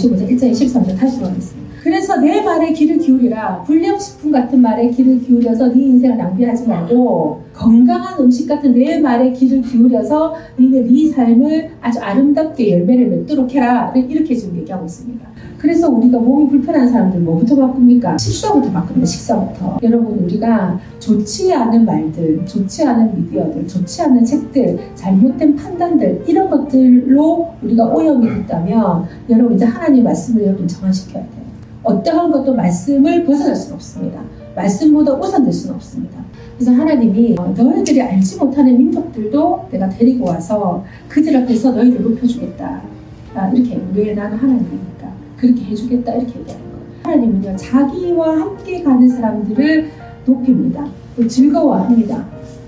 15장 1장 23절 다시 돌아가겠습니다. 그래서 내 말에 귀를 기울이라 불량식품 같은 말에 귀를 기울여서 네 인생을 낭비하지 말고 건강한 음식 같은 내 말에 귀를 기울여서 너는 네 삶을 아주 아름답게 열매를 맺도록 해라 이렇게 지금 얘기하고 있습니다. 그래서 우리가 몸이 불편한 사람들 뭐부터 바꿉니까? 식사부터 바꿉니다. 식사부터. 여러분 우리가 좋지 않은 말들, 좋지 않은 미디어들, 좋지 않은 책들, 잘못된 판단들 이런 것들로 우리가 오염이 됐다면 여러분 이제 하나님 말씀을 여러분 정화시켜야 돼요. 어떠한 것도 말씀을 벗어날 수는 없습니다. 말씀보다 우선될 수는 없습니다. 그래서 하나님이 어, 너희들이 알지 못하는 민족들도 내가 데리고 와서 그들 앞에서 너희를 높여주겠다. 아, 이렇게 왜 나는 하나님이니까 그렇게 해주겠다 이렇게 얘기하는 거예요. 하나님은요 자기와 함께 가는 사람들을 높입니다. 즐거워합니다.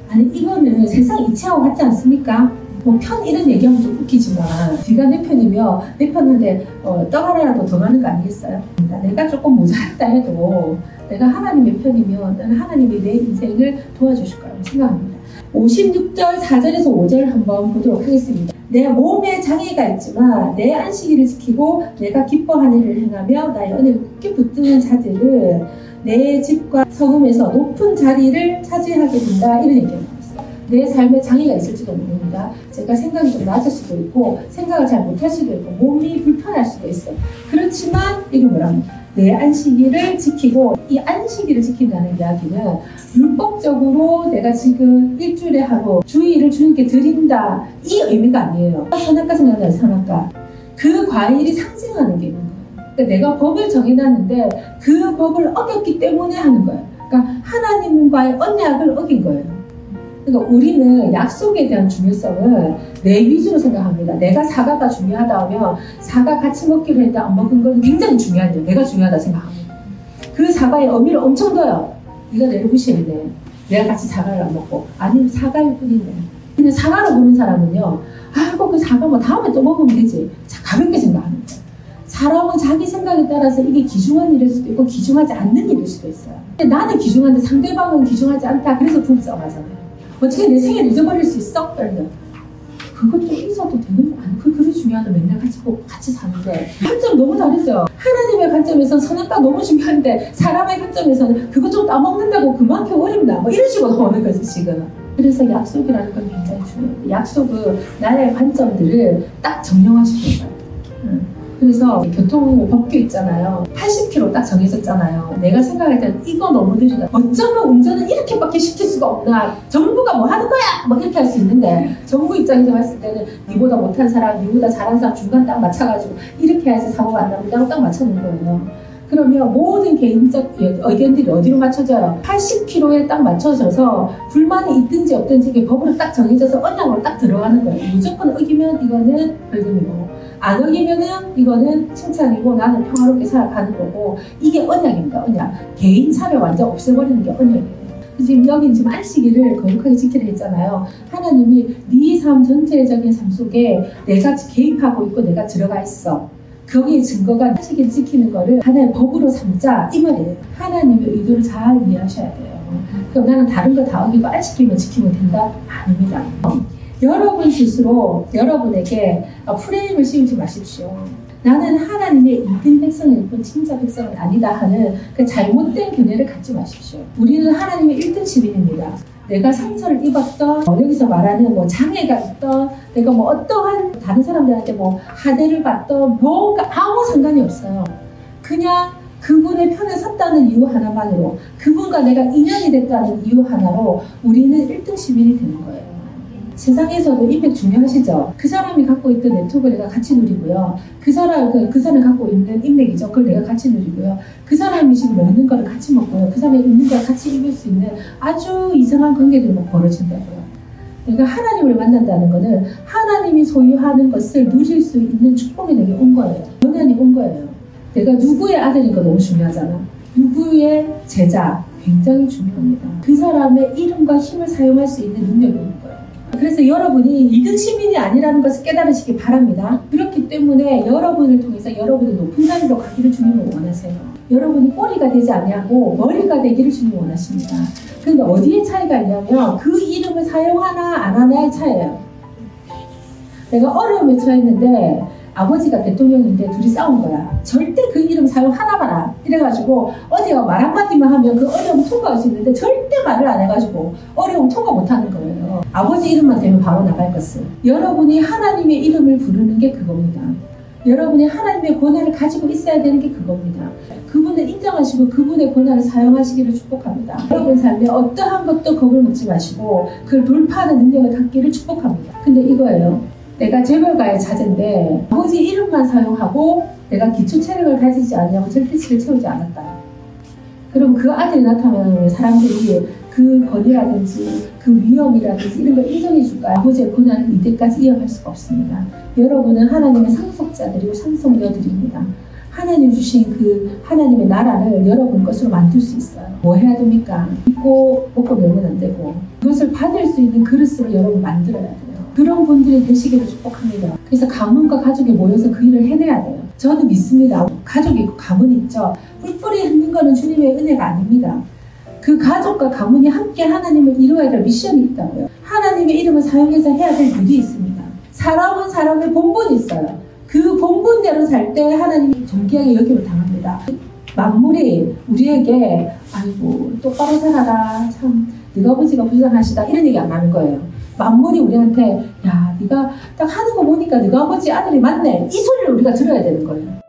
아니 이거는 세상 이치하고 같지 않습니까? 뭐 편 이런 얘기하면 좀 웃기지만 네가 내 편이며 내 편인데 어, 떡 하나라도 더 많은 거 아니겠어요? 그러니까 내가 조금 모자랐다 해도 내가 하나님의 편이면 나는 하나님이 내 인생을 도와주실 거라고 생각합니다. 56절 4절에서 5절 한번 보도록 하겠습니다. 내 몸에 장애가 있지만 내 안식일을 지키고 내가 기뻐하는 일을 행하며 나의 은혜를 굳게 붙드는 자들은 내 집과 성음에서 높은 자리를 차지하게 된다 이런 얘기입니다. 내 삶에 장애가 있을지도 모릅니다. 제가 생각이 좀 낮을 수도 있고 생각을 잘 못할 수도 있고 몸이 불편할 수도 있어요. 그렇지만 이게 뭐라면 내 안식일을 지키고 이 안식일을 지킨다는 이야기는 율법적으로 내가 지금 일주일에 하루 주일을 주님께 드린다 이 의미가 아니에요. 선악과 생각나요 선악과 그 과일이 상징하는 게 있는 거예요. 그러니까 내가 법을 정해놨는데 그 법을 어겼기 때문에 하는 거예요. 그러니까 하나님과의 언약을 어긴 거예요. 그러니까 우리는 약속에 대한 중요성을 내 위주로 생각합니다. 내가 사과가 중요하다 하면 사과 같이 먹기로 했는데 안 먹은 건 굉장히 중요한 일. 내가 중요하다 생각합니다. 그 사과의 의미를 엄청 둬요. 네가 내를 무시했네. 내가 같이 사과를 안 먹고 아니 사과일 뿐인데. 근데 사과를 보는 사람은요. 아이고 그 사과 뭐 다음에 또 먹으면 되지. 가볍게 생각하는 거예요. 사람은 자기 생각에 따라서 이게 기중한 일일 수도 있고 기중하지 않는 일일 수도 있어요. 근데 나는 기중한데 상대방은 기중하지 않다. 그래서 부부싸움하잖아요. 어떻게 내 생일 잊어버릴 수 있어? 이러면 그것도 있어도 되는 거 아니야? 그 그리 중요하다 맨날 보고 같이 사는데 관점 너무 다르죠. 하나님의 관점에서 선악과 너무 중요한데 사람의 관점에서는 그것 좀 따먹는다고 그만큼 어렵다. 뭐 이런 식으로 나오는 거지 지금. 그래서 약속이라는 건 굉장히 중요해요. 약속은 나의 관점들을 딱 정령화시키는 거예요. 그래서 교통 법규 있잖아요. 80km 딱 정해졌잖아요. 내가 생각할 때는 이거 너무 느리다. 어쩌면 운전을 이렇게밖에 시킬 수가 없나. 정부가 뭐 하는 거야? 뭐 이렇게 할 수 있는데 정부 입장에서 봤을 때는 니보다 못한 사람, 니보다 잘한 사람 중간 딱 맞춰가지고 이렇게 해야지 사고가 안 납니다. 딱 맞춰놓은 거예요. 그러면 모든 개인적 의견들이 어디로 맞춰져요? 80km에 딱 맞춰져서 불만이 있든지 없든지 법으로 딱 정해져서 언약으로 딱 들어가는 거예요. 무조건 어기면 이거는 벌금이고 안 어기면은 이거는 칭찬이고 나는 평화롭게 살아가는 거고 이게 언약입니다. 언약. 개인 차를 완전 없애버리는 게 언약이에요. 지금 여긴 지금 안식일을 거룩하게 지키려 했잖아요. 하나님이 네 삶 전체적인 삶 속에 내가 개입하고 있고 내가 들어가 있어. 거기에 증거가 안식일 지키는 거를 하나의 법으로 삼자 이 말이에요. 하나님의 의도를 잘 이해하셔야 돼요. 그럼 나는 다른 거 다 어기고 안식일만 지키면 된다? 아닙니다. 여러분 스스로 여러분에게 프레임을 씌우지 마십시오. 나는 하나님의 이든 백성일 뿐 진짜 백성은 아니다 하는 그 잘못된 견해를 갖지 마십시오. 우리는 하나님의 1등 시민입니다. 내가 상처를 입었던 어, 여기서 말하는 뭐 장애가 있던 내가 뭐 어떠한 다른 사람들한테 뭐 하대를 받던 뭐가 아무 상관이 없어요. 그냥 그분의 편에 섰다는 이유 하나만으로 그분과 내가 인연이 됐다는 이유 하나로 우리는 1등 시민이 되는 거예요. 세상에서도 인맥 중요하시죠? 그 사람이 갖고 있던 네트워크를 내가 같이 누리고요. 그 사람, 그, 그 사람이 갖고 있는 인맥이죠. 그걸 내가 같이 누리고요. 그 사람이 지금 먹는 거를 같이 먹고요. 그 사람이 있는 걸 같이 입을 수 있는 아주 이상한 관계들이 막 벌어진다고요. 그러니까 하나님을 만난다는 것은 하나님이 소유하는 것을 누릴 수 있는 축복이 내게 온 거예요. 연연이 온 거예요. 내가 누구의 아들인 거 너무 중요하잖아. 누구의 제자 굉장히 중요합니다. 그 사람의 이름과 힘을 사용할 수 있는 능력이 있는 거예요. 그래서 여러분이 2등 시민이 아니라는 것을 깨달으시기 바랍니다. 그렇기 때문에 여러분을 통해서 여러분이 높은 자리로 가기를 주님은 원하세요. 여러분이 꼬리가 되지 아니하고 머리가 되기를 주님 원하십니다. 그런데 어디에 차이가 있냐면 그 이름을 사용하나 안 하나의 차이예요. 내가 어려움에 처했는데 아버지가 대통령인데 둘이 싸운 거야. 절대 그 이름 사용 하나 마라. 이래가지고 어디가 말 한마디만 하면 그 어려움 통과할 수 있는데 절대 말을 안 해가지고 어려움 통과 못하는 거예요. 아버지 이름만 되면 바로 나갈 것을. 여러분이 하나님의 이름을 부르는 게 그겁니다. 여러분이 하나님의 권한을 가지고 있어야 되는 게 그겁니다. 그분을 인정하시고 그분의 권한을 사용하시기를 축복합니다. 여러분 삶에 어떠한 것도 겁을 먹지 마시고 그걸 돌파하는 능력을 갖기를 축복합니다. 근데 이거예요. 내가 재벌가의 자제인데 아버지 이름만 사용하고 내가 기초 체력을 가지지 않냐고 절대치를 채우지 않았다. 그럼 그 아들이 나타나면 사람들이 그 권위라든지 그 위험이라든지 이런 걸 인정해 줄까요? 아버지의 권한을 이때까지 이어갈 수가 없습니다. 여러분은 하나님의 상속자들이고 상속녀들입니다. 하나님 주신 그 하나님의 나라를 여러분 것으로 만들 수 있어요. 뭐 해야 됩니까? 믿고 먹고 놀면 안 되고 그것을 받을 수 있는 그릇으로 여러분 만들어야 돼요. 그런 분들이 되시기를 축복합니다. 그래서 가문과 가족이 모여서 그 일을 해내야 돼요. 저는 믿습니다. 가족이 있고 가문이 있죠. 뿔뿔이 흩는 거는 주님의 은혜가 아닙니다. 그 가족과 가문이 함께 하나님을 이루어야 될 미션이 있다고요. 하나님의 이름을 사용해서 해야 될 일이 있습니다. 사람은 사람의 본분이 있어요. 그 본분대로 살 때 하나님이 존귀하게 여김을 당합니다. 만물이 우리에게 아이고 똑바로 살아라 참 네가 아버지가 불쌍하시다 이런 얘기 안 하는 거예요. 만물이 우리한테 야 네가 딱 하는 거 보니까 네가 아버지 아들이 맞네 이 소리를 우리가 들어야 되는 거예요.